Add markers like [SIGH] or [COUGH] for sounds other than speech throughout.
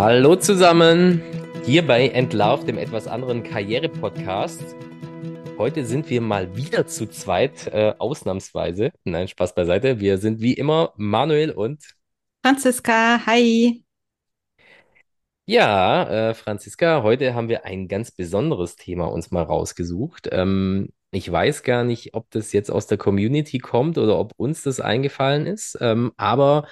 Hallo zusammen, hier bei Entlauf, dem etwas anderen Karriere-Podcast. Heute sind wir mal wieder zu zweit, äh, ausnahmsweise. Nein, Spaß beiseite. Wir sind wie immer Manuel und Franziska, hi. Ja, äh, Franziska, heute haben wir ein ganz besonderes Thema uns mal rausgesucht. Ähm, ich weiß gar nicht, ob das jetzt aus der Community kommt oder ob uns das eingefallen ist. Ähm, aber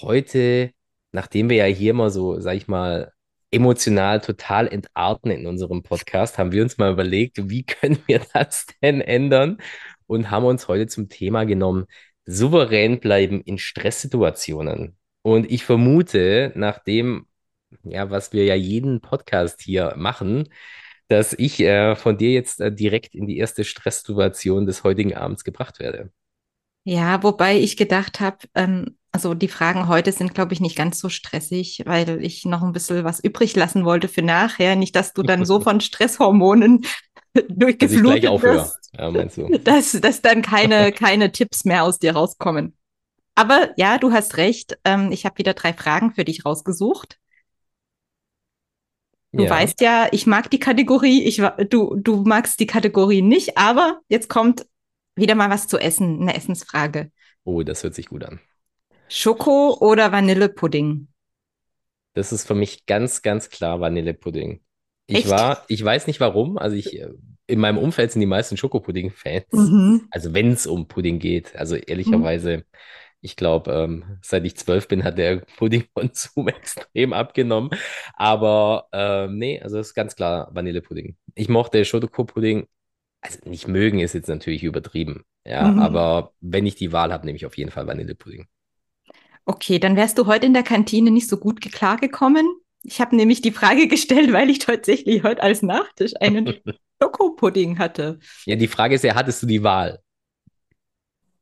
heute, nachdem wir ja hier mal so, sag ich mal, emotional total entarten in unserem Podcast, haben wir uns mal überlegt, wie können wir [LAUGHS] das denn ändern? Und haben uns heute zum Thema genommen, souverän bleiben in Stresssituationen. Und ich vermute, nachdem ja, was wir ja jeden Podcast hier machen, dass ich äh, von dir jetzt äh, direkt in die erste Stresssituation des heutigen Abends gebracht werde. Ja, wobei ich gedacht habe, ähm, also die Fragen heute sind, glaube ich, nicht ganz so stressig, weil ich noch ein bisschen was übrig lassen wollte für nachher. Nicht, dass du dann so [LAUGHS] von Stresshormonen [LAUGHS] durchgeflutet dass wirst, ja, meinst du? [LAUGHS] Dass, dass dann keine, keine Tipps mehr aus dir rauskommen. Aber ja, du hast recht. Ähm, ich habe wieder drei Fragen für dich rausgesucht. Du ja. weißt ja, ich mag die Kategorie, ich, du, du magst die Kategorie nicht, aber jetzt kommt wieder mal was zu essen, eine Essensfrage. Oh, das hört sich gut an. Schoko oder Vanillepudding? Das ist für mich ganz, ganz klar Vanillepudding. Ich Echt? war, ich weiß nicht warum, also ich, äh, in meinem Umfeld sind die meisten Schokopudding-Fans. Mhm. Also wenn es um Pudding geht. Also ehrlicherweise, mhm ich glaube, ähm, seit ich zwölf bin, hat der Puddingkonsum [LAUGHS] extrem abgenommen. Aber ähm, nee, also ist ganz klar Vanillepudding. Ich mochte Schokopudding, also nicht mögen ist jetzt natürlich übertrieben. Ja, mhm. aber wenn ich die Wahl habe, nehme ich auf jeden Fall Vanillepudding. Okay, dann wärst du heute in der Kantine nicht so gut klargekommen. Ich habe nämlich die Frage gestellt, weil ich tatsächlich heute als Nachtisch einen [LAUGHS] Schokopudding hatte. Ja, die Frage ist ja, hattest du die Wahl?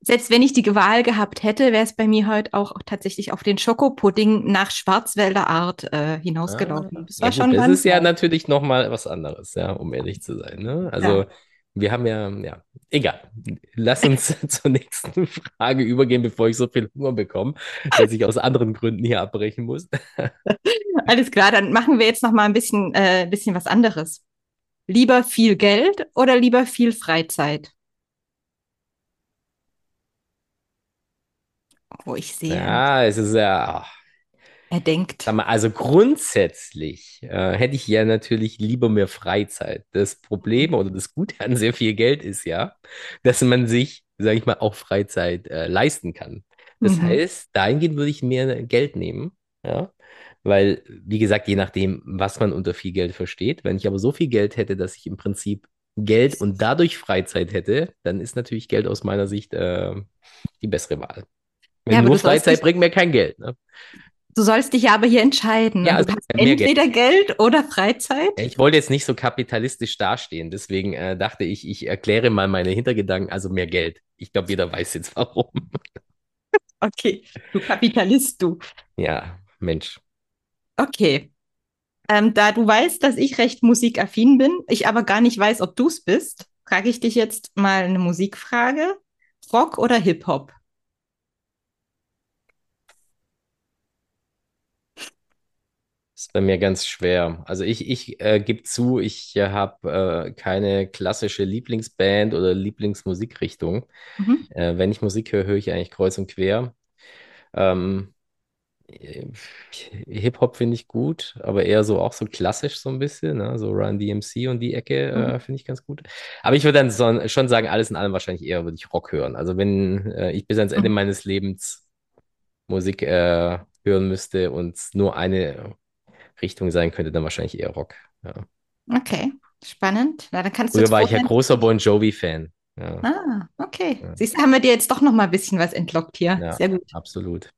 selbst wenn ich die Wahl gehabt hätte, wäre es bei mir heute auch tatsächlich auf den Schokopudding nach Schwarzwälder Art äh, hinausgelaufen. Ah, das war ja, schon gut, Das ist ja natürlich nochmal was anderes, ja, um ehrlich zu sein. Ne? Also ja. Wir haben ja, ja, egal. Lass uns [LAUGHS] zur nächsten Frage übergehen, bevor ich so viel Hunger bekomme, dass ich aus anderen Gründen hier abbrechen muss. [LAUGHS] Alles klar, dann machen wir jetzt noch mal ein bisschen, äh, bisschen was anderes. Lieber viel Geld oder lieber viel Freizeit? wo ich sehe. Ja, es ist ja. Er denkt. Sag mal, also grundsätzlich äh, hätte ich ja natürlich lieber mehr Freizeit. Das Problem oder das Gute an sehr viel Geld ist ja, dass man sich, sage ich mal, auch Freizeit äh, leisten kann. Das mhm. heißt, dahingehend würde ich mehr Geld nehmen, ja. Weil, wie gesagt, je nachdem, was man unter viel Geld versteht, wenn ich aber so viel Geld hätte, dass ich im Prinzip Geld und dadurch Freizeit hätte, dann ist natürlich Geld aus meiner Sicht äh, die bessere Wahl. Wenn ja, nur Freizeit bringt mir kein Geld. Ne? Du sollst dich ja aber hier entscheiden. Ja, also du hast entweder Geld. Geld. oder Freizeit. Ich wollte jetzt nicht so kapitalistisch dastehen, deswegen äh, dachte ich, ich erkläre mal meine Hintergedanken, also mehr Geld. Ich glaube, jeder weiß jetzt warum. [LAUGHS] Okay, du Kapitalist, du. Ja, Mensch. Okay. Ähm, da du weißt, dass ich recht musikaffin bin, ich aber gar nicht weiß, ob du es bist, frage ich dich jetzt mal eine Musikfrage. Rock oder Hip-Hop? Ist bei mir ganz schwer. Also ich, ich äh, gebe zu, ich äh, habe äh, keine klassische Lieblingsband oder Lieblingsmusikrichtung. Mhm. Äh, wenn ich Musik höre, höre ich eigentlich kreuz und quer. Ähm, äh, Hip-Hop finde ich gut, aber eher so auch so klassisch so ein bisschen, ne? so Run DMC und die Ecke äh, mhm. finde ich ganz gut. Aber ich würde dann so, schon sagen, alles in allem wahrscheinlich eher würde ich Rock hören. Also wenn ich bis ans Ende mhm. meines Lebens Musik hören müsste und nur eine Richtung sein könnte, dann wahrscheinlich eher Rock. Ja. Okay, spannend. Na, dann kannst Früher war ich ja großer Bon Jovi-Fan. Ja. Ah, okay. Ja. Siehst du, haben wir dir jetzt doch noch mal ein bisschen was entlockt hier. Ja, Sehr gut. Absolut.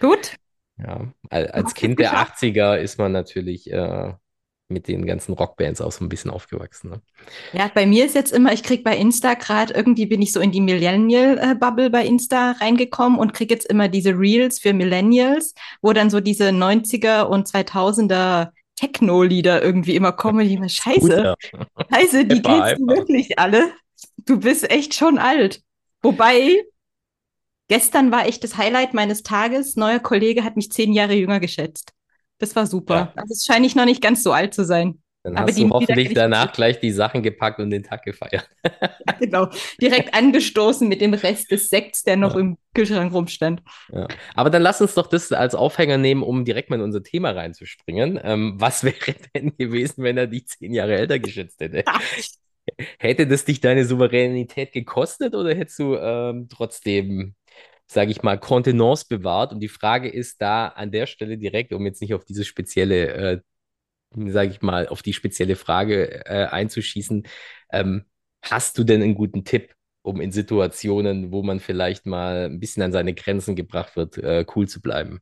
Gut. Ja, als Kind der 80er ist man natürlich äh, mit den ganzen Rockbands auch so ein bisschen aufgewachsen. Ne? Ja, bei mir ist jetzt immer, ich kriege bei Insta gerade, irgendwie bin ich so in die Millennial-Bubble bei Insta reingekommen und kriege jetzt immer diese Reels für Millennials, wo dann so diese 90er und 2000er Techno-Lieder irgendwie immer kommen. Ich immer, [LAUGHS] scheiße, scheiße, die kennst du wirklich alle. Du bist echt schon alt. Wobei, gestern war echt das Highlight meines Tages. Neuer Kollege hat mich zehn Jahre jünger geschätzt. Das war super. Ja. Also es scheine ich noch nicht ganz so alt zu sein. Dann Aber hast du hoffentlich danach gleich die Sachen gepackt und den Tag gefeiert. ja, genau. Direkt angestoßen mit dem Rest des Sekts, der noch Ja. im Kühlschrank rumstand. Ja. Aber dann lass uns doch das als Aufhänger nehmen, um direkt mal in unser Thema reinzuspringen. Ähm, was wäre [LAUGHS] denn gewesen, wenn er dich zehn Jahre älter geschätzt hätte? [LAUGHS] Hätte das dich deine Souveränität gekostet oder hättest du ähm, trotzdem, sage ich mal, Kontenance bewahrt? Und die Frage ist da an der Stelle direkt, um jetzt nicht auf diese spezielle, äh, sage ich mal, auf die spezielle Frage äh, einzuschießen, ähm, hast du denn einen guten Tipp, um in Situationen, wo man vielleicht mal ein bisschen an seine Grenzen gebracht wird, äh, cool zu bleiben?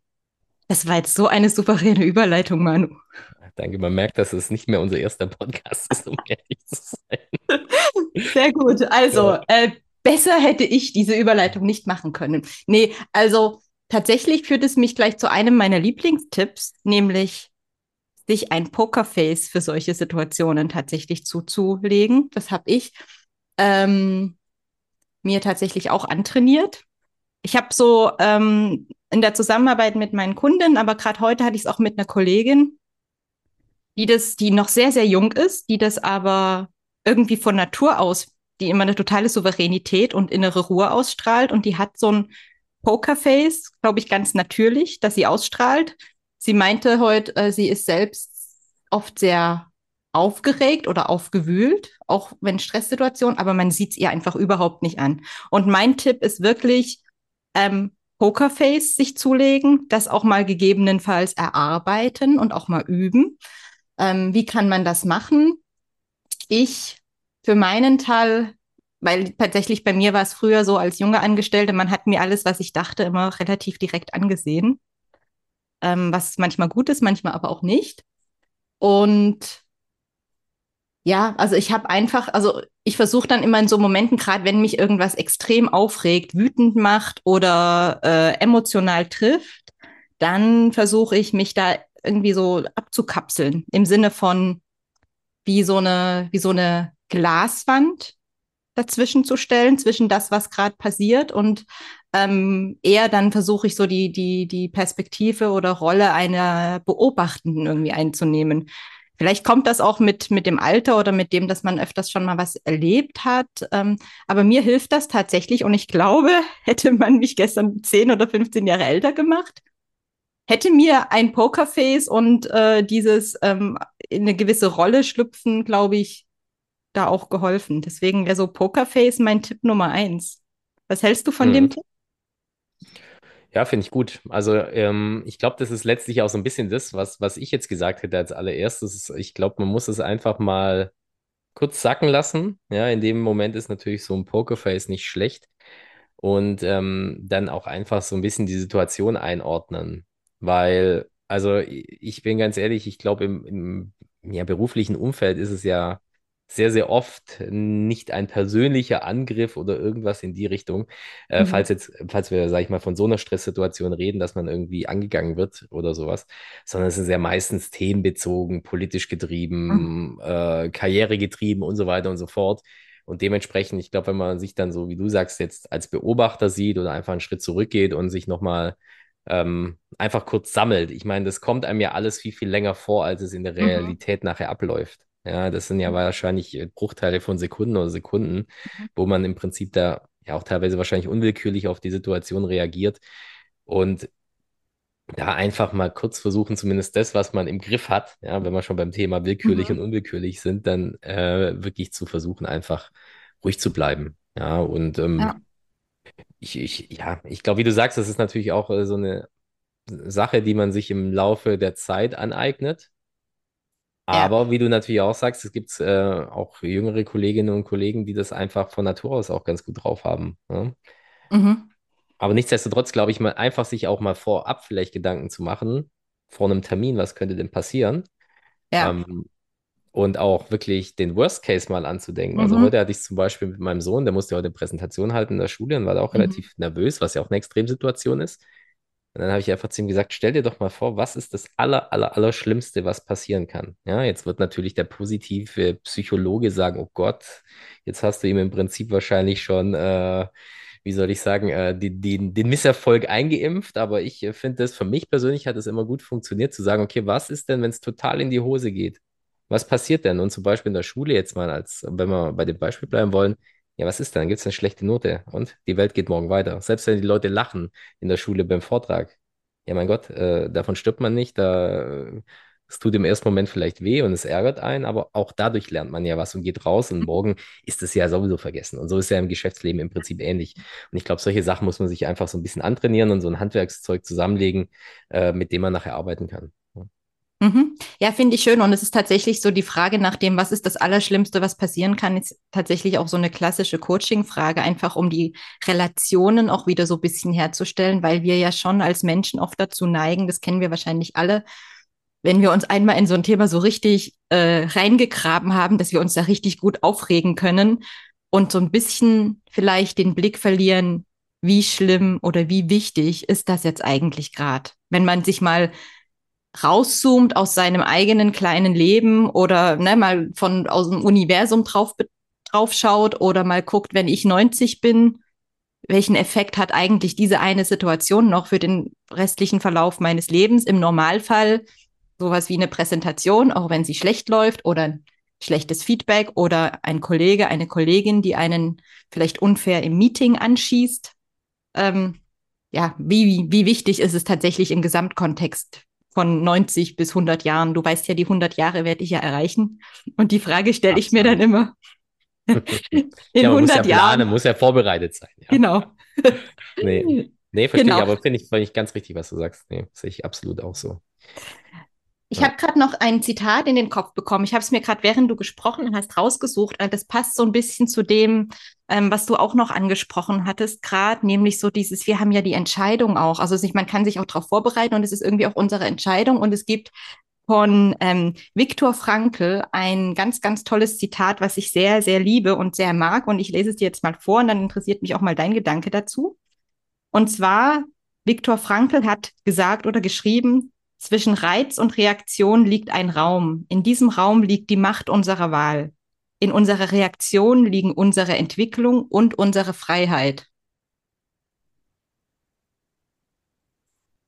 Das war jetzt so eine souveräne Überleitung, Manu. Danke, man merkt, dass es nicht mehr unser erster Podcast ist, um ehrlich zu sein. [LAUGHS] Sehr gut. Also, äh, besser hätte ich diese Überleitung nicht machen können. Nee, also tatsächlich führt es mich gleich zu einem meiner Lieblingstipps, nämlich sich ein Pokerface für solche Situationen tatsächlich zuzulegen. Das habe ich ähm, mir tatsächlich auch antrainiert. Ich habe so ähm, in der Zusammenarbeit mit meinen Kunden, aber gerade heute hatte ich es auch mit einer Kollegin, die das, die noch sehr, sehr jung ist, die das aber irgendwie von Natur aus, die immer eine totale Souveränität und innere Ruhe ausstrahlt und die hat so ein Pokerface, glaube ich, ganz natürlich, dass sie ausstrahlt. Sie meinte heute, äh, sie ist selbst oft sehr aufgeregt oder aufgewühlt, auch wenn Stresssituation, aber man sieht es ihr einfach überhaupt nicht an. Und mein Tipp ist wirklich, ähm, Pokerface sich zulegen, das auch mal gegebenenfalls erarbeiten und auch mal üben. Ähm, wie kann man das machen? Ich für meinen Teil, weil tatsächlich bei mir war es früher so als junge Angestellte, man hat mir alles, was ich dachte, immer relativ direkt angesehen. Ähm, was manchmal gut ist, manchmal aber auch nicht. Und ja, also ich habe einfach, also ich versuche dann immer in so Momenten, gerade wenn mich irgendwas extrem aufregt, wütend macht oder äh, emotional trifft, dann versuche ich mich da irgendwie so abzukapseln im Sinne von wie so eine, wie so eine Glaswand dazwischen zu stellen, zwischen das, was gerade passiert und ähm, eher dann versuche ich so die, die, die Perspektive oder Rolle einer Beobachtenden irgendwie einzunehmen. Vielleicht kommt das auch mit, mit dem Alter oder mit dem, dass man öfters schon mal was erlebt hat. Ähm, aber mir hilft das tatsächlich und ich glaube, [LAUGHS] hätte man mich gestern 10 oder 15 Jahre älter gemacht, hätte mir ein Pokerface und äh, dieses ähm, in eine gewisse Rolle schlüpfen, glaube ich, da auch geholfen. Deswegen wäre so Pokerface mein Tipp Nummer eins. Was hältst du von Hm. dem Tipp? Ja, finde ich gut. Also ähm, ich glaube, das ist letztlich auch so ein bisschen das, was, was ich jetzt gesagt hätte als allererstes. Ich glaube, man muss es einfach mal kurz sacken lassen. Ja, in dem Moment ist natürlich so ein Pokerface nicht schlecht. Und ähm, dann auch einfach so ein bisschen die Situation einordnen. Weil, also ich bin ganz ehrlich, ich glaube, im, im ja, beruflichen Umfeld ist es ja sehr, sehr oft nicht ein persönlicher Angriff oder irgendwas in die Richtung. Äh, Mhm. falls jetzt, falls wir, sag ich mal, von so einer Stresssituation reden, dass man irgendwie angegangen wird oder sowas, sondern es ist ja meistens themenbezogen, politisch getrieben, äh, karrieregetrieben und so weiter und so fort. Und dementsprechend, ich glaube, wenn man sich dann so, wie du sagst, jetzt als Beobachter sieht oder einfach einen Schritt zurückgeht und sich nochmal ähm, einfach kurz sammelt. Ich meine, das kommt einem ja alles viel, viel länger vor, als es in der Mhm. Realität nachher abläuft. Ja, das sind ja wahrscheinlich äh, Bruchteile von Sekunden oder Sekunden, wo man im Prinzip da ja auch teilweise wahrscheinlich unwillkürlich auf die Situation reagiert. Und da einfach mal kurz versuchen, zumindest das, was man im Griff hat, ja, wenn wir schon beim Thema willkürlich Mhm. und unwillkürlich sind, dann äh, wirklich zu versuchen, einfach ruhig zu bleiben. Ja, und ähm, Ja. Ich, ich, ja, ich glaube, wie du sagst, das ist natürlich auch äh, so eine Sache, die man sich im Laufe der Zeit aneignet. Ja. Aber wie du natürlich auch sagst, es gibt äh, auch jüngere Kolleginnen und Kollegen, die das einfach von Natur aus auch ganz gut drauf haben. Ja? Mhm. Aber nichtsdestotrotz glaube ich mal, einfach sich auch mal vorab vielleicht Gedanken zu machen, vor einem Termin, was könnte denn passieren? Ja. Ähm, und auch wirklich den Worst Case mal anzudenken. Also Mhm. heute hatte ich es zum Beispiel mit meinem Sohn, der musste heute eine Präsentation halten in der Schule und war da auch Mhm. relativ nervös, was ja auch eine Extremsituation ist. Und dann habe ich einfach zu ihm gesagt, stell dir doch mal vor, was ist das aller, aller, aller Schlimmste, was passieren kann? Ja, jetzt wird natürlich der positive Psychologe sagen, oh Gott, jetzt hast du ihm im Prinzip wahrscheinlich schon äh, wie soll ich sagen, äh, die, die, den Misserfolg eingeimpft, aber ich äh, finde das, für mich persönlich hat es immer gut funktioniert, zu sagen, okay, was ist denn, wenn es total in die Hose geht? Was passiert denn? Und zum Beispiel in der Schule jetzt mal, als wenn wir bei dem Beispiel bleiben wollen, ja, was ist denn? Dann gibt es eine schlechte Note und die Welt geht morgen weiter. Selbst wenn die Leute lachen in der Schule beim Vortrag. Ja, mein Gott, äh, davon stirbt man nicht. Da, es tut im ersten Moment vielleicht weh und es ärgert einen, aber auch dadurch lernt man ja was und geht raus und morgen ist es ja sowieso vergessen. Und so ist ja im Geschäftsleben im Prinzip ähnlich. Und ich glaube, solche Sachen muss man sich einfach so ein bisschen antrainieren und so ein Handwerkszeug zusammenlegen, äh, mit dem man nachher arbeiten kann. Mhm. Ja, finde ich schön. Und es ist tatsächlich so die Frage nach dem, was ist das Allerschlimmste, was passieren kann, ist tatsächlich auch so eine klassische Coaching-Frage, einfach um die Relationen auch wieder so ein bisschen herzustellen, weil wir ja schon als Menschen oft dazu neigen, das kennen wir wahrscheinlich alle, wenn wir uns einmal in so ein Thema so richtig äh, reingegraben haben, dass wir uns da richtig gut aufregen können und so ein bisschen vielleicht den Blick verlieren, wie schlimm oder wie wichtig ist das jetzt eigentlich gerade? Wenn man sich mal rauszoomt aus seinem eigenen kleinen Leben oder ne, mal von aus dem Universum drauf, drauf schaut oder mal guckt, wenn ich 90 bin, welchen Effekt hat eigentlich diese eine Situation noch für den restlichen Verlauf meines Lebens? Im Normalfall sowas wie eine Präsentation, auch wenn sie schlecht läuft oder schlechtes Feedback oder ein Kollege, eine Kollegin, die einen vielleicht unfair im Meeting anschießt. Ähm, ja, wie, wie wichtig ist es tatsächlich im Gesamtkontext von 90 bis 100 Jahren. Du weißt ja, die 100 Jahre werde ich ja erreichen. Und die Frage stelle ich mir dann immer. [LAUGHS] In ja, 100 muss ja planen, Jahren. muss ja vorbereitet sein. Ja. Genau. [LAUGHS] nee, nee verstehe genau. ich, aber finde ich, find ich ganz richtig, was du sagst. Nee, sehe ich absolut auch so. Ich habe gerade noch ein Zitat in den Kopf bekommen. Ich habe es mir gerade, während du gesprochen hast, rausgesucht. Das passt so ein bisschen zu dem, ähm, was du auch noch angesprochen hattest, gerade, nämlich so dieses, wir haben ja die Entscheidung auch. Also man kann sich auch darauf vorbereiten und es ist irgendwie auch unsere Entscheidung. Und es gibt von ähm, Viktor Frankl ein ganz, ganz tolles Zitat, was ich sehr, sehr liebe und sehr mag. Und ich lese es dir jetzt mal vor und dann interessiert mich auch mal dein Gedanke dazu. Und zwar, Viktor Frankl hat gesagt oder geschrieben, zwischen Reiz und Reaktion liegt ein Raum. In diesem Raum liegt die Macht unserer Wahl. In unserer Reaktion liegen unsere Entwicklung und unsere Freiheit.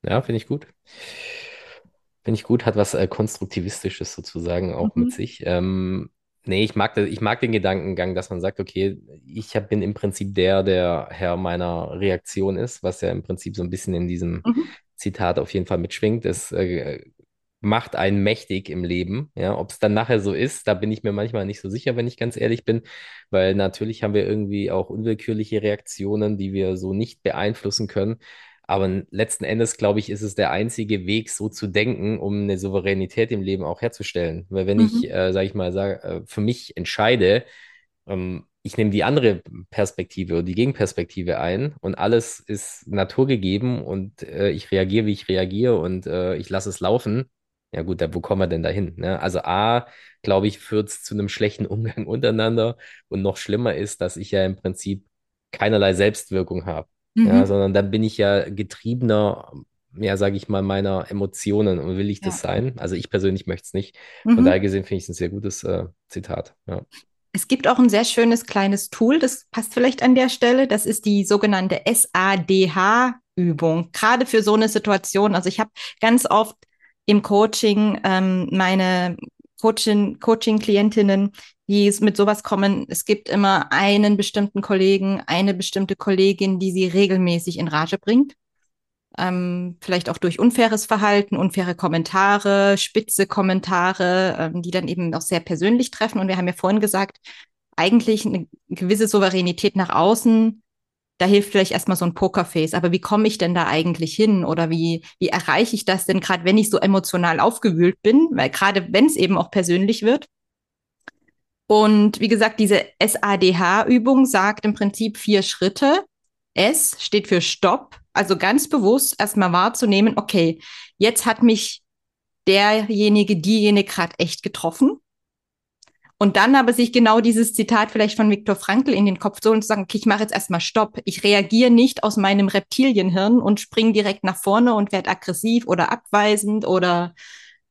Ja, finde ich gut. Finde ich gut, hat was äh, Konstruktivistisches sozusagen auch mhm. mit sich. Ähm, nee, ich mag, das, ich mag den Gedankengang, dass man sagt, okay, ich hab, bin im Prinzip der, der Herr meiner Reaktion ist, was ja im Prinzip so ein bisschen in diesem mhm. Zitat auf jeden Fall mitschwingt. Es äh, macht einen mächtig im Leben. Ja, ob es dann nachher so ist, da bin ich mir manchmal nicht so sicher, wenn ich ganz ehrlich bin, weil natürlich haben wir irgendwie auch unwillkürliche Reaktionen, die wir so nicht beeinflussen können. Aber letzten Endes, glaube ich, ist es der einzige Weg, so zu denken, um eine Souveränität im Leben auch herzustellen. Weil wenn mhm. ich, äh, sage ich mal, sag, äh, für mich entscheide, ähm, ich nehme die andere Perspektive oder die Gegenperspektive ein und alles ist naturgegeben und äh, ich reagiere, wie ich reagiere und äh, ich lasse es laufen. Ja gut, da, wo kommen wir denn dahin? Ne? Also A, glaube ich, führt es zu einem schlechten Umgang [LAUGHS] untereinander und noch schlimmer ist, dass ich ja im Prinzip keinerlei Selbstwirkung habe, mhm. ja, sondern dann bin ich ja getriebener, ja, sage ich mal, meiner Emotionen und will ich ja. das sein? Also ich persönlich möchte es nicht. Von mhm. daher gesehen finde ich es ein sehr gutes äh, Zitat. Ja. Es gibt auch ein sehr schönes kleines Tool, das passt vielleicht an der Stelle. Das ist die sogenannte SADH-Übung, gerade für so eine Situation. Also ich habe ganz oft im Coaching ähm, meine Coaching, Coaching-Klientinnen, die mit sowas kommen. Es gibt immer einen bestimmten Kollegen, eine bestimmte Kollegin, die sie regelmäßig in Rage bringt ähm, vielleicht auch durch unfaires Verhalten, unfaire Kommentare, spitze Kommentare, ähm, die dann eben auch sehr persönlich treffen. Und wir haben ja vorhin gesagt, eigentlich eine gewisse Souveränität nach außen, da hilft vielleicht erstmal so ein Pokerface. Aber wie komme ich denn da eigentlich hin? Oder wie, wie erreiche ich das denn, gerade wenn ich so emotional aufgewühlt bin? Weil gerade wenn es eben auch persönlich wird. Und wie gesagt, diese SADH-Übung sagt im Prinzip vier Schritte. S steht für Stopp, also ganz bewusst erstmal wahrzunehmen, okay, jetzt hat mich derjenige, diejenige gerade echt getroffen. Und dann aber sich genau dieses Zitat vielleicht von Viktor Frankl in den Kopf zu holen und zu sagen, okay, ich mache jetzt erstmal Stopp. Ich reagiere nicht aus meinem Reptilienhirn und springe direkt nach vorne und werde aggressiv oder abweisend oder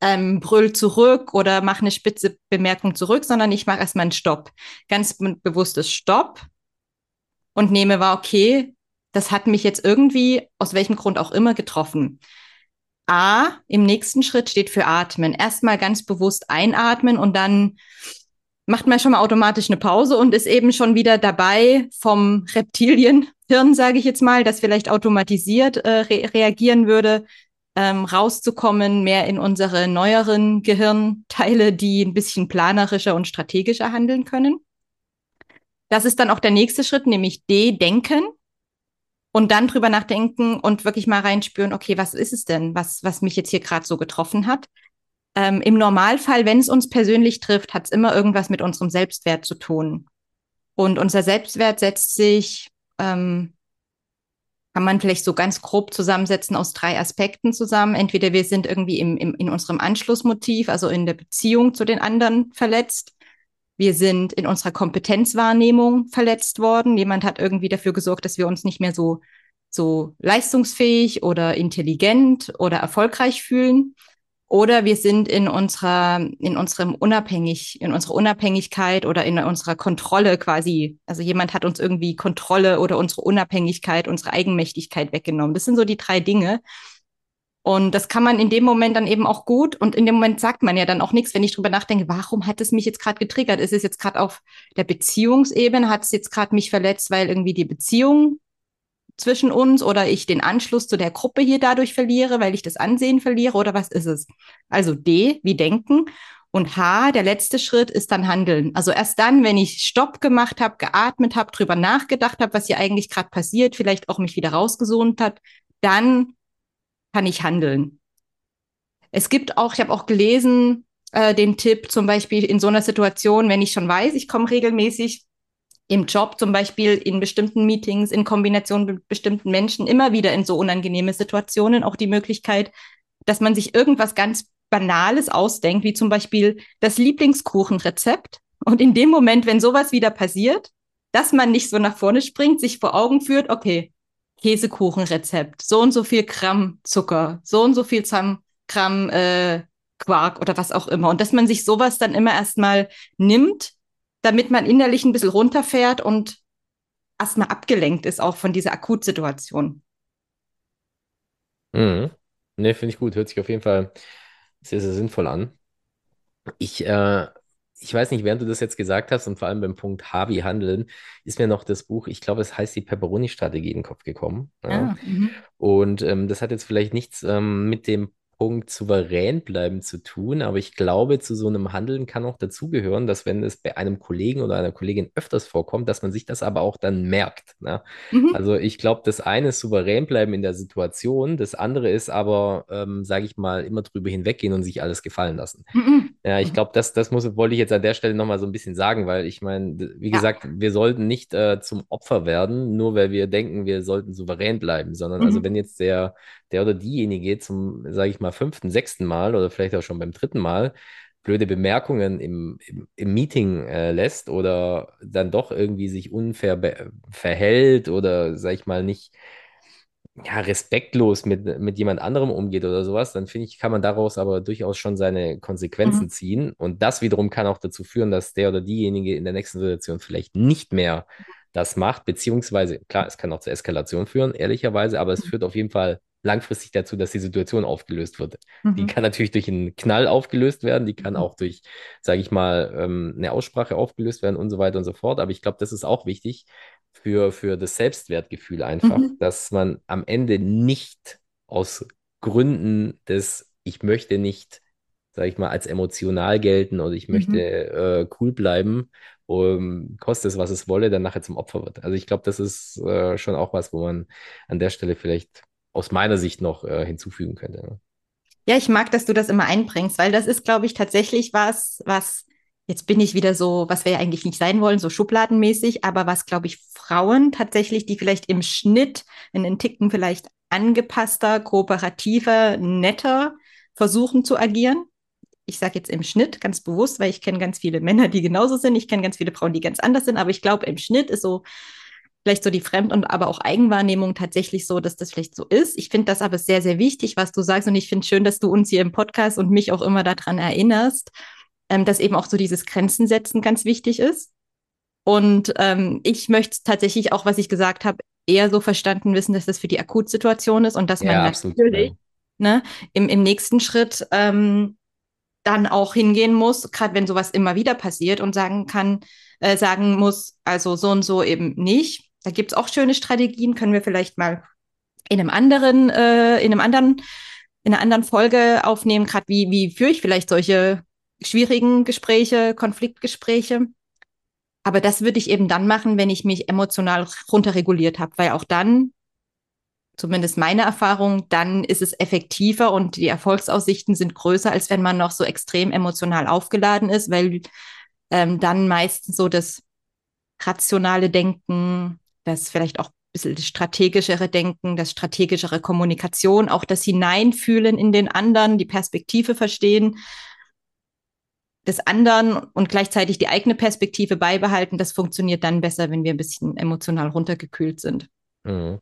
ähm, brüll zurück oder mache eine spitze Bemerkung zurück, sondern ich mache erstmal einen Stopp. Ganz bewusstes Stopp und nehme wahr, okay, das hat mich jetzt irgendwie, aus welchem Grund auch immer, getroffen. A im nächsten Schritt steht für Atmen. Erstmal ganz bewusst einatmen und dann macht man schon mal automatisch eine Pause und ist eben schon wieder dabei vom Reptilienhirn, sage ich jetzt mal, das vielleicht automatisiert äh, re reagieren würde, ähm, rauszukommen, mehr in unsere neueren Gehirnteile, die ein bisschen planerischer und strategischer handeln können. Das ist dann auch der nächste Schritt, nämlich D-Denken und dann drüber nachdenken und wirklich mal reinspüren, okay, was ist es denn, was, was mich jetzt hier gerade so getroffen hat? Ähm, Im Normalfall, wenn es uns persönlich trifft, hat es immer irgendwas mit unserem Selbstwert zu tun. Und unser Selbstwert setzt sich, ähm, kann man vielleicht so ganz grob zusammensetzen aus drei Aspekten zusammen. Entweder wir sind irgendwie im, im, in unserem Anschlussmotiv, also in der Beziehung zu den anderen verletzt. Wir sind in unserer Kompetenzwahrnehmung verletzt worden. Jemand hat irgendwie dafür gesorgt, dass wir uns nicht mehr so, so leistungsfähig oder intelligent oder erfolgreich fühlen. Oder wir sind in unserer, in unserem Unabhängig, in unserer Unabhängigkeit oder in unserer Kontrolle quasi. Also jemand hat uns irgendwie Kontrolle oder unsere Unabhängigkeit, unsere Eigenmächtigkeit weggenommen. Das sind so die drei Dinge. Und das kann man in dem Moment dann eben auch gut. Und in dem Moment sagt man ja dann auch nichts, wenn ich drüber nachdenke, warum hat es mich jetzt gerade getriggert? Ist es jetzt gerade auf der Beziehungsebene? Hat es jetzt gerade mich verletzt, weil irgendwie die Beziehung zwischen uns oder ich den Anschluss zu der Gruppe hier dadurch verliere, weil ich das Ansehen verliere oder was ist es? Also D, wie denken. Und H, der letzte Schritt ist dann Handeln. Also erst dann, wenn ich Stopp gemacht habe, geatmet habe, drüber nachgedacht habe, was hier eigentlich gerade passiert, vielleicht auch mich wieder rausgesohnt hat, dann kann ich handeln. Es gibt auch, ich habe auch gelesen, äh, den Tipp zum Beispiel in so einer Situation, wenn ich schon weiß, ich komme regelmäßig im Job zum Beispiel in bestimmten Meetings, in Kombination mit bestimmten Menschen immer wieder in so unangenehme Situationen auch die Möglichkeit, dass man sich irgendwas ganz Banales ausdenkt, wie zum Beispiel das Lieblingskuchenrezept. Und in dem Moment, wenn sowas wieder passiert, dass man nicht so nach vorne springt, sich vor Augen führt, okay, Käsekuchenrezept, so und so viel Gramm Zucker, so und so viel Gramm äh, Quark oder was auch immer. Und dass man sich sowas dann immer erstmal nimmt, damit man innerlich ein bisschen runterfährt und erstmal abgelenkt ist auch von dieser Akutsituation. Mhm. Ne, finde ich gut. Hört sich auf jeden Fall sehr, sehr sinnvoll an. Ich äh, ich weiß nicht, während du das jetzt gesagt hast und vor allem beim Punkt Harvey Handeln, ist mir noch das Buch, ich glaube, es heißt die Pepperoni-Strategie in den Kopf gekommen. Ja. Ah, mhm. und ähm, das hat jetzt vielleicht nichts ähm, mit dem Punkt souverän bleiben zu tun, aber ich glaube, zu so einem Handeln kann auch dazugehören, dass wenn es bei einem Kollegen oder einer Kollegin öfters vorkommt, dass man sich das aber auch dann merkt. Ne? Mhm. Also ich glaube, das eine ist souverän bleiben in der Situation, das andere ist aber, ähm, sage ich mal, immer drüber hinweggehen und sich alles gefallen lassen. Mhm. Ja, ich glaube, das, das muss, wollte ich jetzt an der Stelle nochmal so ein bisschen sagen, weil ich meine, wie ja. gesagt, wir sollten nicht äh, zum Opfer werden, nur weil wir denken, wir sollten souverän bleiben, sondern also mhm. also wenn jetzt der, der oder diejenige zum, sage ich mal, fünften, sechsten Mal oder vielleicht auch schon beim dritten Mal blöde Bemerkungen im, im, im Meeting äh, lässt oder dann doch irgendwie sich unfair verhält oder, sag ich mal, nicht ja, respektlos mit, mit jemand anderem umgeht oder sowas, dann finde ich, kann man daraus aber durchaus schon seine Konsequenzen mhm. ziehen. Und das wiederum kann auch dazu führen, dass der oder diejenige in der nächsten Situation vielleicht nicht mehr das macht, beziehungsweise, klar, es kann auch zur Eskalation führen, ehrlicherweise, aber es mhm. führt auf jeden Fall langfristig dazu, dass die Situation aufgelöst wird. Mhm. Die kann natürlich durch einen Knall aufgelöst werden, die kann mhm. auch durch, sage ich mal, ähm, eine Aussprache aufgelöst werden und so weiter und so fort. Aber ich glaube, das ist auch wichtig, für, für das Selbstwertgefühl einfach, mhm. dass man am Ende nicht aus Gründen des, ich möchte nicht, sag ich mal, als emotional gelten oder ich möchte mhm. äh, cool bleiben, um, koste es, was es wolle, dann nachher zum Opfer wird. Also ich glaube, das ist äh, schon auch was, wo man an der Stelle vielleicht aus meiner Sicht noch äh, hinzufügen könnte. Ne? Ja, ich mag, dass du das immer einbringst, weil das ist, glaube ich, tatsächlich was, was jetzt bin ich wieder so, was wir ja eigentlich nicht sein wollen, so schubladenmäßig, aber was, glaube ich, Frauen tatsächlich, die vielleicht im Schnitt in den Ticken vielleicht angepasster, kooperativer, netter versuchen zu agieren. Ich sage jetzt im Schnitt ganz bewusst, weil ich kenne ganz viele Männer, die genauso sind. Ich kenne ganz viele Frauen, die ganz anders sind, aber ich glaube, im Schnitt ist so vielleicht so die Fremd- und aber auch Eigenwahrnehmung tatsächlich so, dass das vielleicht so ist. Ich finde das aber sehr, sehr wichtig, was du sagst. Und ich finde schön, dass du uns hier im Podcast und mich auch immer daran erinnerst, ähm, dass eben auch so dieses Grenzen setzen ganz wichtig ist. Und ähm, ich möchte tatsächlich auch, was ich gesagt habe, eher so verstanden wissen, dass das für die Akutsituation ist und dass man Ja, absolut. natürlich Ja. ne, im, im nächsten Schritt ähm, dann auch hingehen muss, gerade wenn sowas immer wieder passiert und sagen kann, äh, sagen muss, also so und so eben nicht. Da gibt es auch schöne Strategien, können wir vielleicht mal in einem anderen, äh, in einem anderen, in einer anderen Folge aufnehmen, gerade wie, wie führe ich vielleicht solche schwierigen Gespräche, Konfliktgespräche. Aber das würde ich eben dann machen, wenn ich mich emotional runterreguliert habe, weil auch dann, zumindest meine Erfahrung, dann ist es effektiver und die Erfolgsaussichten sind größer, als wenn man noch so extrem emotional aufgeladen ist, weil ähm, dann meistens so das rationale Denken, das vielleicht auch ein bisschen das strategischere Denken, das strategischere Kommunikation, auch das Hineinfühlen in den anderen, die Perspektive verstehen des anderen und gleichzeitig die eigene Perspektive beibehalten, das funktioniert dann besser, wenn wir ein bisschen emotional runtergekühlt sind. Mhm.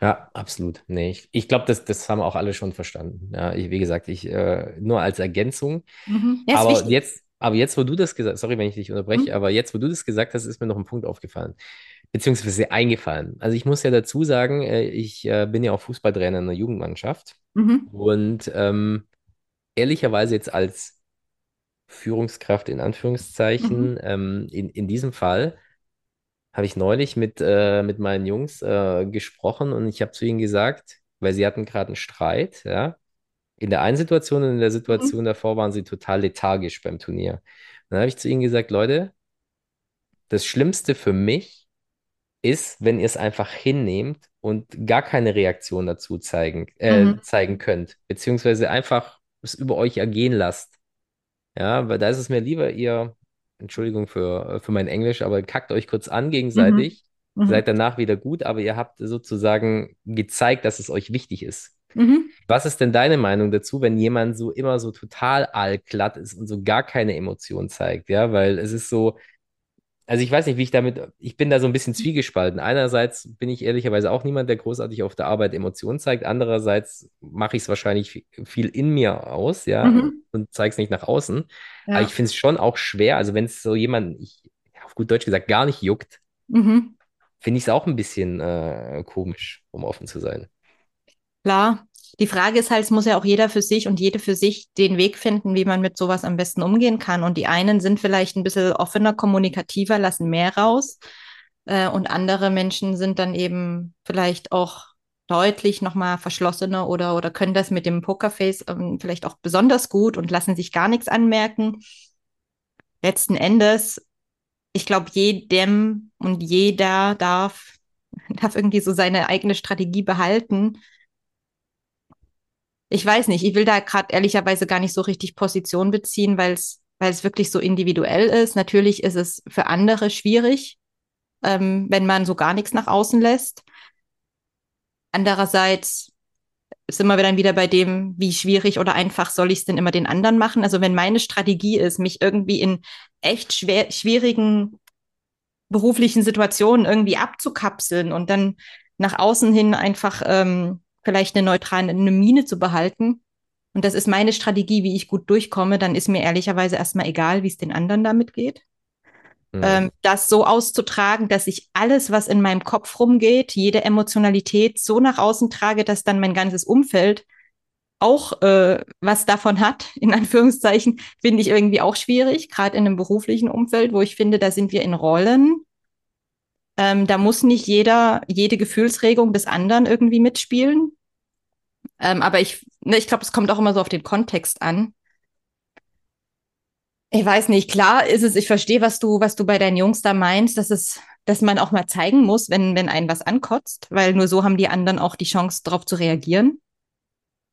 Ja, absolut. Nee, ich, ich glaube, das, das haben auch alle schon verstanden. Ja, ich, wie gesagt, ich äh, nur als Ergänzung. Mhm. Ja, Aber wichtig. jetzt, aber jetzt, wo du das gesagt sorry, wenn ich dich unterbreche, Mhm. aber jetzt, wo du das gesagt hast, ist mir noch ein Punkt aufgefallen, beziehungsweise eingefallen. Also ich muss ja dazu sagen, äh, ich äh, bin ja auch Fußballtrainer in der Jugendmannschaft Mhm. und ähm, ehrlicherweise jetzt als Führungskraft in Mhm. Anführungszeichen, ähm, in, in diesem Fall habe ich neulich mit, äh, mit meinen Jungs äh, gesprochen und ich habe zu ihnen gesagt, weil sie hatten gerade einen Streit, ja. In der einen Situation und in der Mhm. Situation davor waren sie total lethargisch beim Turnier. Dann habe ich zu ihnen gesagt, Leute, das Schlimmste für mich ist, wenn ihr es einfach hinnehmt und gar keine Reaktion dazu zeigen, äh, Mhm. zeigen könnt, beziehungsweise einfach es über euch ergehen lasst. Ja, weil da ist es mir lieber, ihr, Entschuldigung für, für mein Englisch, aber kackt euch kurz an Mhm. gegenseitig, seid Mhm. danach wieder gut, aber ihr habt sozusagen gezeigt, dass es euch wichtig ist. Mhm. Was ist denn deine Meinung dazu, wenn jemand so immer so total allglatt ist und so gar keine Emotion zeigt? Ja, weil es ist so, also ich weiß nicht, wie ich damit, ich bin da so ein bisschen zwiegespalten. Einerseits bin ich ehrlicherweise auch niemand, der großartig auf der Arbeit Emotionen zeigt. Andererseits mache ich es wahrscheinlich vi- viel in mir aus, ja, Mhm. und zeige es nicht nach außen. Aber ich Ja. finde es schon auch schwer, also wenn es so jemand, ich, ja, auf gut Deutsch gesagt, gar nicht juckt, Mhm. finde ich es auch ein bisschen äh, komisch, um offen zu sein. Klar. Die Frage ist halt, es muss ja auch jeder für sich und jede für sich den Weg finden, wie man mit sowas am besten umgehen kann. Und die einen sind vielleicht ein bisschen offener, kommunikativer, lassen mehr raus. Äh, und andere Menschen sind dann eben vielleicht auch deutlich nochmal verschlossener oder, oder können das mit dem Pokerface ähm, vielleicht auch besonders gut und lassen sich gar nichts anmerken. Letzten Endes, ich glaube, jedem und jeder darf, [LAUGHS] darf irgendwie so seine eigene Strategie behalten Ich weiß nicht, ich will da gerade ehrlicherweise gar nicht so richtig Position beziehen, weil es wirklich so individuell ist. Natürlich ist es für andere schwierig, ähm, wenn man so gar nichts nach außen lässt. Andererseits sind wir dann wieder bei dem, wie schwierig oder einfach soll ich es denn immer den anderen machen? Also wenn meine Strategie ist, mich irgendwie in echt schwer, schwierigen beruflichen Situationen irgendwie abzukapseln und dann nach außen hin einfach ähm, vielleicht eine neutrale eine Mine zu behalten, und das ist meine Strategie, wie ich gut durchkomme, dann ist mir ehrlicherweise erstmal egal, wie es den anderen damit geht. Hm. Ähm, das so auszutragen, dass ich alles, was in meinem Kopf rumgeht, jede Emotionalität so nach außen trage, dass dann mein ganzes Umfeld auch äh, was davon hat, [LAUGHS] in Anführungszeichen, finde ich irgendwie auch schwierig, gerade in einem beruflichen Umfeld, wo ich finde, da sind wir in Rollen. Ähm, da muss nicht jeder, jede Gefühlsregung des anderen irgendwie mitspielen. Ähm, aber ich, ne, ich glaube, es kommt auch immer so auf den Kontext an. Ich weiß nicht, klar ist es, ich verstehe, was du, was du bei deinen Jungs da meinst, dass es, dass man auch mal zeigen muss, wenn, wenn einen was ankotzt, weil nur so haben die anderen auch die Chance, darauf zu reagieren.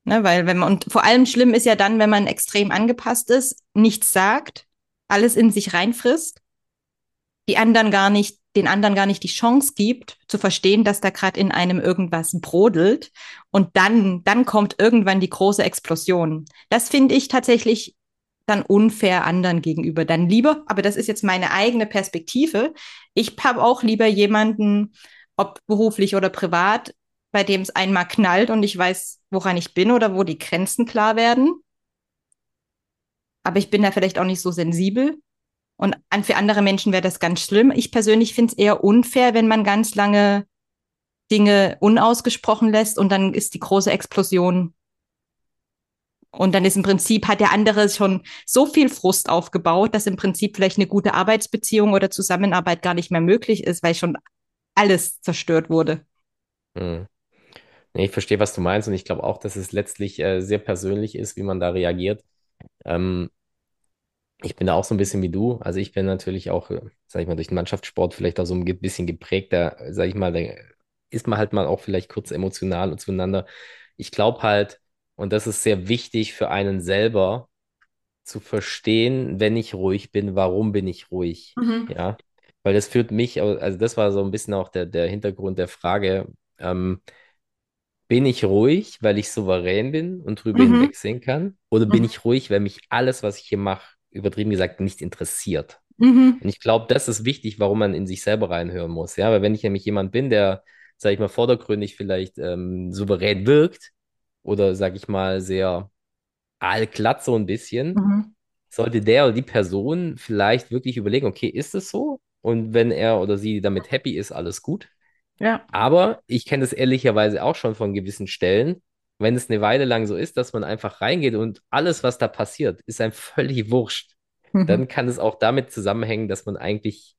Ne, weil wenn man, und vor allem schlimm ist ja dann, wenn man extrem angepasst ist, nichts sagt, alles in sich reinfrisst, die anderen gar nicht, den anderen gar nicht die Chance gibt, zu verstehen, dass da gerade in einem irgendwas brodelt. Und dann, dann kommt irgendwann die große Explosion. Das finde ich tatsächlich dann unfair anderen gegenüber. Dann lieber, aber das ist jetzt meine eigene Perspektive. Ich habe auch lieber jemanden, ob beruflich oder privat, bei dem es einmal knallt und ich weiß, woran ich bin oder wo die Grenzen klar werden. Aber ich bin da vielleicht auch nicht so sensibel. Und für andere Menschen wäre das ganz schlimm. Ich persönlich finde es eher unfair, wenn man ganz lange Dinge unausgesprochen lässt und dann ist die große Explosion. Und dann ist im Prinzip, hat der andere schon so viel Frust aufgebaut, dass im Prinzip vielleicht eine gute Arbeitsbeziehung oder Zusammenarbeit gar nicht mehr möglich ist, weil schon alles zerstört wurde. Hm. Ich verstehe, was du meinst und ich glaube auch, dass es letztlich äh, sehr persönlich ist, wie man da reagiert. Ähm, ich bin da auch so ein bisschen wie du. Also ich bin natürlich auch, äh, sag ich mal, durch den Mannschaftssport vielleicht auch so ein bisschen geprägter, sag ich mal, da ist man halt mal auch vielleicht kurz emotional zueinander. Ich glaube halt, und das ist sehr wichtig für einen selber, zu verstehen, wenn ich ruhig bin, warum bin ich ruhig? Mhm. Ja, weil das führt mich, also das war so ein bisschen auch der, der Hintergrund der Frage, ähm, bin ich ruhig, weil ich souverän bin und drüber Mhm. hinwegsehen kann? Oder bin Mhm. ich ruhig, weil mich alles, was ich hier mache, übertrieben gesagt, nicht interessiert? Mhm. Und ich glaube, das ist wichtig, warum man in sich selber reinhören muss. Ja, weil wenn ich nämlich jemand bin, der, sag ich mal, vordergründig vielleicht ähm, souverän wirkt oder, sag ich mal, sehr allglatt so ein bisschen, Mhm. sollte der oder die Person vielleicht wirklich überlegen, okay, ist es so? Und wenn er oder sie damit happy ist, alles gut. Ja. Aber ich kenne das ehrlicherweise auch schon von gewissen Stellen, wenn es eine Weile lang so ist, dass man einfach reingeht und alles, was da passiert, ist einem [LAUGHS] völlig wurscht. Mhm. Dann kann es auch damit zusammenhängen, dass man eigentlich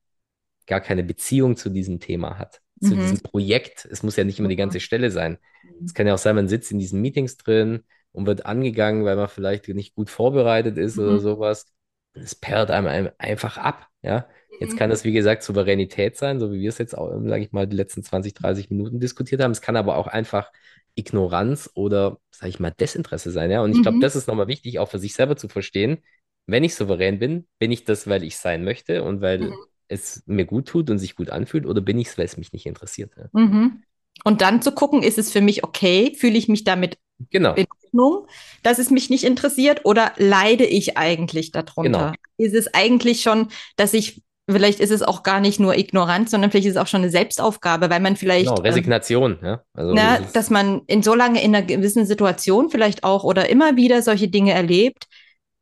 gar keine Beziehung zu diesem Thema hat, zu Mhm. diesem Projekt. Es muss ja nicht immer die ganze Mhm. Stelle sein. Es kann ja auch sein, man sitzt in diesen Meetings drin und wird angegangen, weil man vielleicht nicht gut vorbereitet ist oder Mhm. sowas. Es perlt einem ein- einfach ab, ja. Jetzt Mhm. kann das, wie gesagt, Souveränität sein, so wie wir es jetzt auch, sage ich mal, die letzten 20, 30 Minuten diskutiert haben. Es kann aber auch einfach Ignoranz oder, sage ich mal, Desinteresse sein, ja. Und ich glaube, Mhm. das ist nochmal wichtig, auch für sich selber zu verstehen. Wenn ich souverän bin, bin ich das, weil ich sein möchte und weil Mhm. es mir gut tut und sich gut anfühlt, oder bin ich es, weil es mich nicht interessiert? Ja? Mhm. Und dann zu gucken, ist es für mich okay? Fühle ich mich damit Genau, in Ordnung, dass es mich nicht interessiert oder leide ich eigentlich darunter? genau, Ist es eigentlich schon, dass ich, vielleicht ist es auch gar nicht nur Ignoranz, sondern vielleicht ist es auch schon eine Selbstaufgabe, weil man genau. vielleicht, ähm, Resignation, ja. Also na, das dass man in so lange in einer gewissen Situation vielleicht auch oder immer wieder solche Dinge erlebt,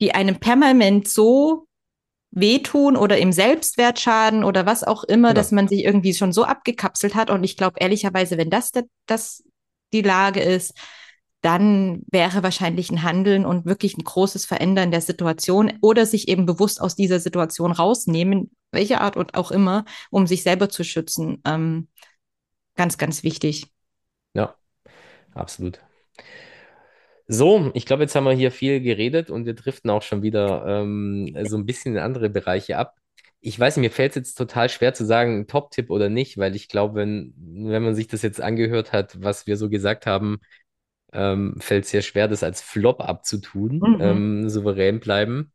die einem permanent so wehtun oder im Selbstwert schaden oder was auch immer, dass genau. man sich irgendwie schon so abgekapselt hat. Und ich glaube ehrlicherweise, wenn das, das die Lage ist, dann wäre wahrscheinlich ein Handeln und wirklich ein großes Verändern der Situation oder sich eben bewusst aus dieser Situation rausnehmen, welche Art und auch immer, um sich selber zu schützen, ähm, ganz, ganz wichtig. Ja, absolut. So, ich glaube, jetzt haben wir hier viel geredet und wir driften auch schon wieder ähm, so ein bisschen in andere Bereiche ab. Ich weiß mir fällt es jetzt total schwer zu sagen, Top-Tipp oder nicht, weil ich glaube, wenn, wenn man sich das jetzt angehört hat, was wir so gesagt haben, ähm, fällt es sehr schwer, das als Flop abzutun, Mhm. ähm, souverän bleiben.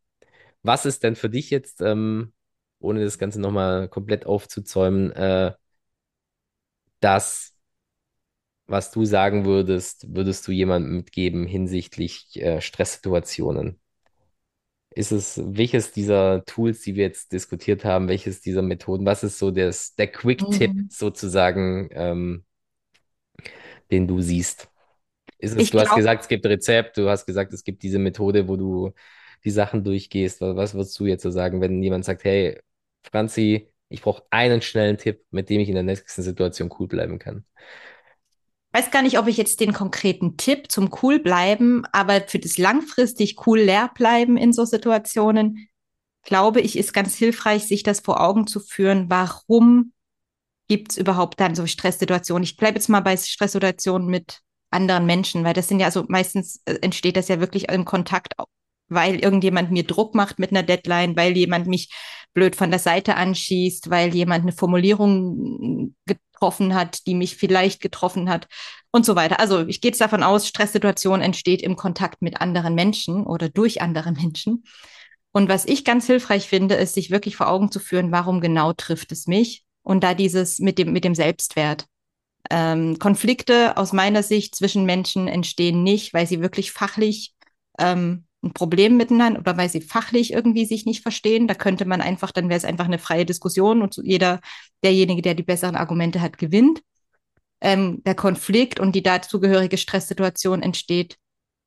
Was ist denn für dich jetzt, ähm, ohne das Ganze nochmal komplett aufzuzäumen, äh, das, was du sagen würdest, würdest du jemandem mitgeben hinsichtlich äh, Stresssituationen? Ist es, welches dieser Tools, die wir jetzt diskutiert haben, welches dieser Methoden, was ist so das, der Quick-Tipp Mhm. sozusagen, ähm, den du siehst? Ist es, Ich du hast glaube, gesagt, es gibt Rezept, du hast gesagt, es gibt diese Methode, wo du die Sachen durchgehst. Was, was würdest du jetzt so sagen, wenn jemand sagt, hey, Franzi, ich brauche einen schnellen Tipp, mit dem ich in der nächsten Situation cool bleiben kann? weiß gar nicht, ob ich jetzt den konkreten Tipp zum cool bleiben, aber für das langfristig cool leer bleiben in so Situationen, glaube ich, ist ganz hilfreich, sich das vor Augen zu führen, warum gibt es überhaupt dann so Stresssituationen. Ich bleibe jetzt mal bei Stresssituationen mit anderen Menschen, weil das sind ja, also meistens äh, entsteht das ja wirklich im Kontakt, weil irgendjemand mir Druck macht mit einer Deadline, weil jemand mich blöd von der Seite anschießt, weil jemand eine Formulierung getroffen hat, die mich vielleicht getroffen hat und so weiter. Also ich gehe jetzt davon aus, Stresssituation entsteht im Kontakt mit anderen Menschen oder durch andere Menschen. Und was ich ganz hilfreich finde, ist, sich wirklich vor Augen zu führen, warum genau trifft es mich? Und da dieses mit dem, mit dem Selbstwert. Ähm, Konflikte aus meiner Sicht zwischen Menschen entstehen nicht, weil sie wirklich fachlich ähm, ein Problem miteinander oder weil sie fachlich irgendwie sich nicht verstehen. Da könnte man einfach, dann wäre es einfach eine freie Diskussion und jeder, derjenige, der die besseren Argumente hat, gewinnt. Ähm, der Konflikt und die dazugehörige Stresssituation entsteht,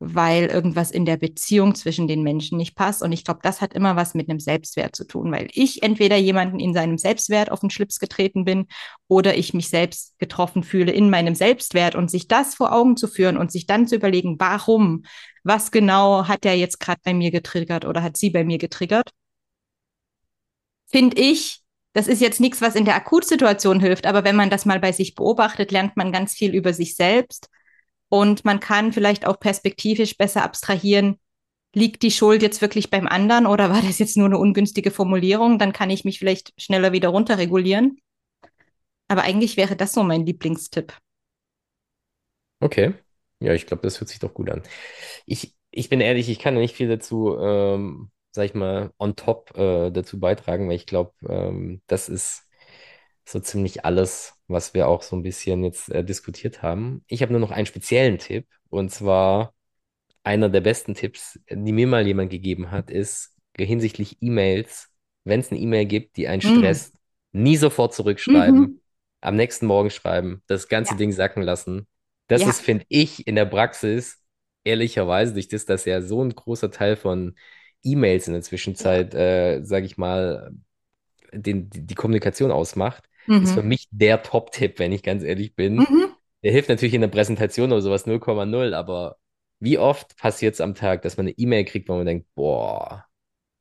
weil irgendwas in der Beziehung zwischen den Menschen nicht passt. Und ich glaube, das hat immer was mit einem Selbstwert zu tun, weil ich entweder jemanden in seinem Selbstwert auf den Schlips getreten bin oder ich mich selbst getroffen fühle in meinem Selbstwert. Und sich das vor Augen zu führen und sich dann zu überlegen, warum, was genau hat er jetzt gerade bei mir getriggert oder hat sie bei mir getriggert, finde ich, das ist jetzt nichts, was in der Akutsituation hilft, aber wenn man das mal bei sich beobachtet, lernt man ganz viel über sich selbst und man kann vielleicht auch perspektivisch besser abstrahieren, liegt die Schuld jetzt wirklich beim anderen oder war das jetzt nur eine ungünstige Formulierung? Dann kann ich mich vielleicht schneller wieder runterregulieren. Aber eigentlich wäre das so mein Lieblingstipp. Okay. Ja, ich glaube, das hört sich doch gut an. Ich, ich bin ehrlich, ich kann nicht viel dazu, ähm, sag ich mal, on top äh, dazu beitragen, weil ich glaube, ähm, das ist so ziemlich alles, was wir auch so ein bisschen jetzt äh, diskutiert haben. Ich habe nur noch einen speziellen Tipp und zwar einer der besten Tipps, die mir mal jemand gegeben hat, ist hinsichtlich E-Mails, wenn es eine E-Mail gibt, die einen stresst, mm. nie sofort zurückschreiben, mhm. am nächsten Morgen schreiben, das ganze ja. Ding sacken lassen. Das ja. ist, finde ich, in der Praxis, ehrlicherweise, durch das, dass ja so ein großer Teil von E-Mails in der Zwischenzeit, ja. äh, sage ich mal, den, die Kommunikation ausmacht, mhm. ist für mich der Top-Tipp, wenn ich ganz ehrlich bin. Mhm. Der hilft natürlich in der Präsentation oder sowas 0,0, aber wie oft passiert es am Tag, dass man eine E-Mail kriegt, wo man denkt, boah,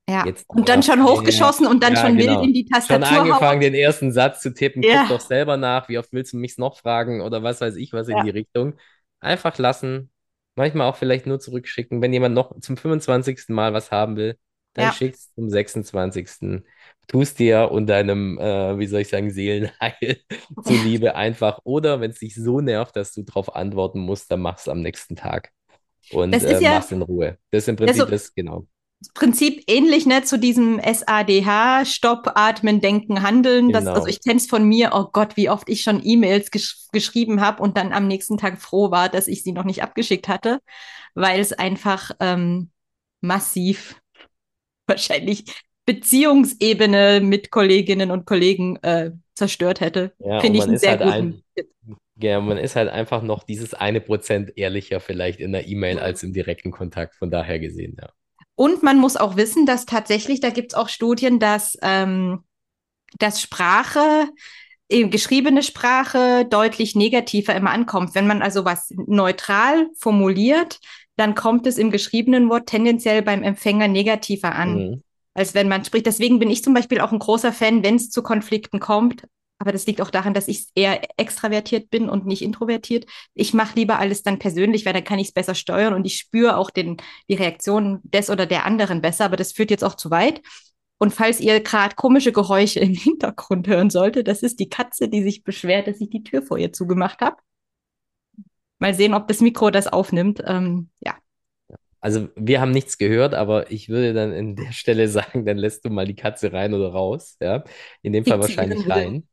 ja, jetzt, und dann schon hochgeschossen und dann ja, schon genau. wild in die Tastatur. Schon angefangen, hauen. den ersten Satz zu tippen, ja. guck doch selber nach, wie oft willst du mich noch fragen oder was weiß ich, was in die Richtung. Einfach lassen, manchmal auch vielleicht nur zurückschicken, wenn jemand noch zum 25. Mal was haben will, dann ja. schickst zum 26. Tust dir und deinem, äh, wie soll ich sagen, Seelenheil [LAUGHS] zuliebe einfach. Oder wenn es dich so nervt, dass du darauf antworten musst, dann mach's am nächsten Tag. Und äh, ja, mach's in Ruhe. Das ist im Prinzip also, das, genau. Prinzip ähnlich ne, zu diesem SADH, Stopp, Atmen, Denken, Handeln. Genau. Das, also ich kenne es von mir, oh Gott, wie oft ich schon E-Mails gesch geschrieben habe und dann am nächsten Tag froh war, dass ich sie noch nicht abgeschickt hatte, weil es einfach ähm, massiv wahrscheinlich Beziehungsebene mit Kolleginnen und Kollegen äh, zerstört hätte. Ja, Finde ich einen sehr halt guten ein, Ja, man ist halt einfach noch dieses eine Prozent ehrlicher vielleicht in der E-Mail als im direkten Kontakt, von daher gesehen, ja. Und man muss auch wissen, dass tatsächlich, da gibt es auch Studien, dass, ähm, dass Sprache, geschriebene Sprache deutlich negativer immer ankommt. Wenn man also was neutral formuliert, dann kommt es im geschriebenen Wort tendenziell beim Empfänger negativer an, mhm. als wenn man spricht. Deswegen bin ich zum Beispiel auch ein großer Fan, wenn es zu Konflikten kommt. Aber das liegt auch daran, dass ich eher extravertiert bin und nicht introvertiert. Ich mache lieber alles dann persönlich, weil dann kann ich es besser steuern und ich spüre auch den, die Reaktion des oder der anderen besser. Aber das führt jetzt auch zu weit. Und falls ihr gerade komische Geräusche im [LAUGHS] Hintergrund hören solltet, das ist die Katze, die sich beschwert, dass ich die Tür vor ihr zugemacht habe. Mal sehen, ob das Mikro das aufnimmt. Ähm, ja. Also wir haben nichts gehört, aber ich würde dann in der Stelle sagen, dann lässt du mal die Katze rein oder raus. Ja, in dem Fall wahrscheinlich rein.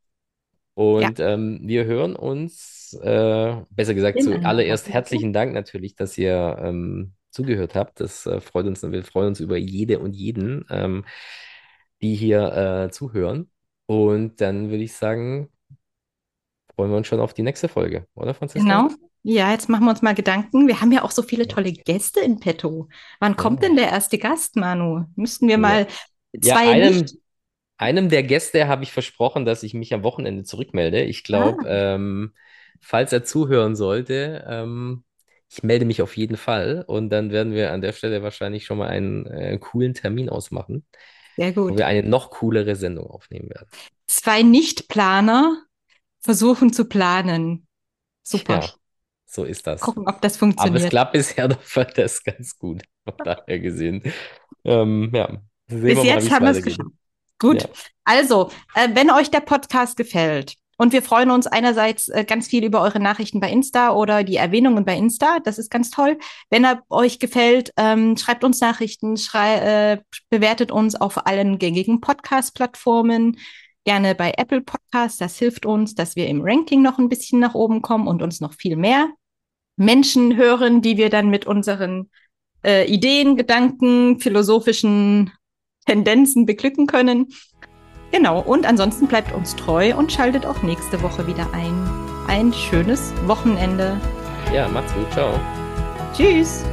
Und ja. ähm, wir hören uns, äh, besser gesagt, zuallererst herzlichen Dank natürlich, dass ihr ähm, zugehört habt. Das äh, freut uns und wir freuen uns über jede und jeden, ähm, die hier äh, zuhören. Und dann würde ich sagen, freuen wir uns schon auf die nächste Folge, oder Franziska? Genau. Ja, jetzt machen wir uns mal Gedanken. Wir haben ja auch so viele tolle Gäste in petto. Wann kommt denn der erste Gast, Manu? Müssten wir mal zwei ja, einem, nicht... einem der Gäste habe ich versprochen, dass ich mich am Wochenende zurückmelde. Ich glaube, ah. ähm, falls er zuhören sollte, ähm, ich melde mich auf jeden Fall und dann werden wir an der Stelle wahrscheinlich schon mal einen äh, coolen Termin ausmachen. Sehr gut. Wo wir eine noch coolere Sendung aufnehmen werden. Zwei Nichtplaner versuchen zu planen. Super. Ja. So ist das. Gucken, ob das funktioniert. Aber es klappt bisher [LAUGHS] doch das ganz gut, von daher gesehen. Ähm, ja, Bis jetzt mal, haben wir es geschafft. Gut. Ja. Also, äh, wenn euch der Podcast gefällt, und wir freuen uns einerseits äh, ganz viel über eure Nachrichten bei Insta oder die Erwähnungen bei Insta. Das ist ganz toll. Wenn er euch gefällt, ähm, schreibt uns Nachrichten, schrei äh, bewertet uns auf allen gängigen Podcast-Plattformen gerne bei Apple Podcasts. Das hilft uns, dass wir im Ranking noch ein bisschen nach oben kommen und uns noch viel mehr Menschen hören, die wir dann mit unseren äh, Ideen, Gedanken, philosophischen Tendenzen beglücken können. Genau, und ansonsten bleibt uns treu und schaltet auch nächste Woche wieder ein. Ein schönes Wochenende. Ja, macht's gut. Ciao. Tschüss.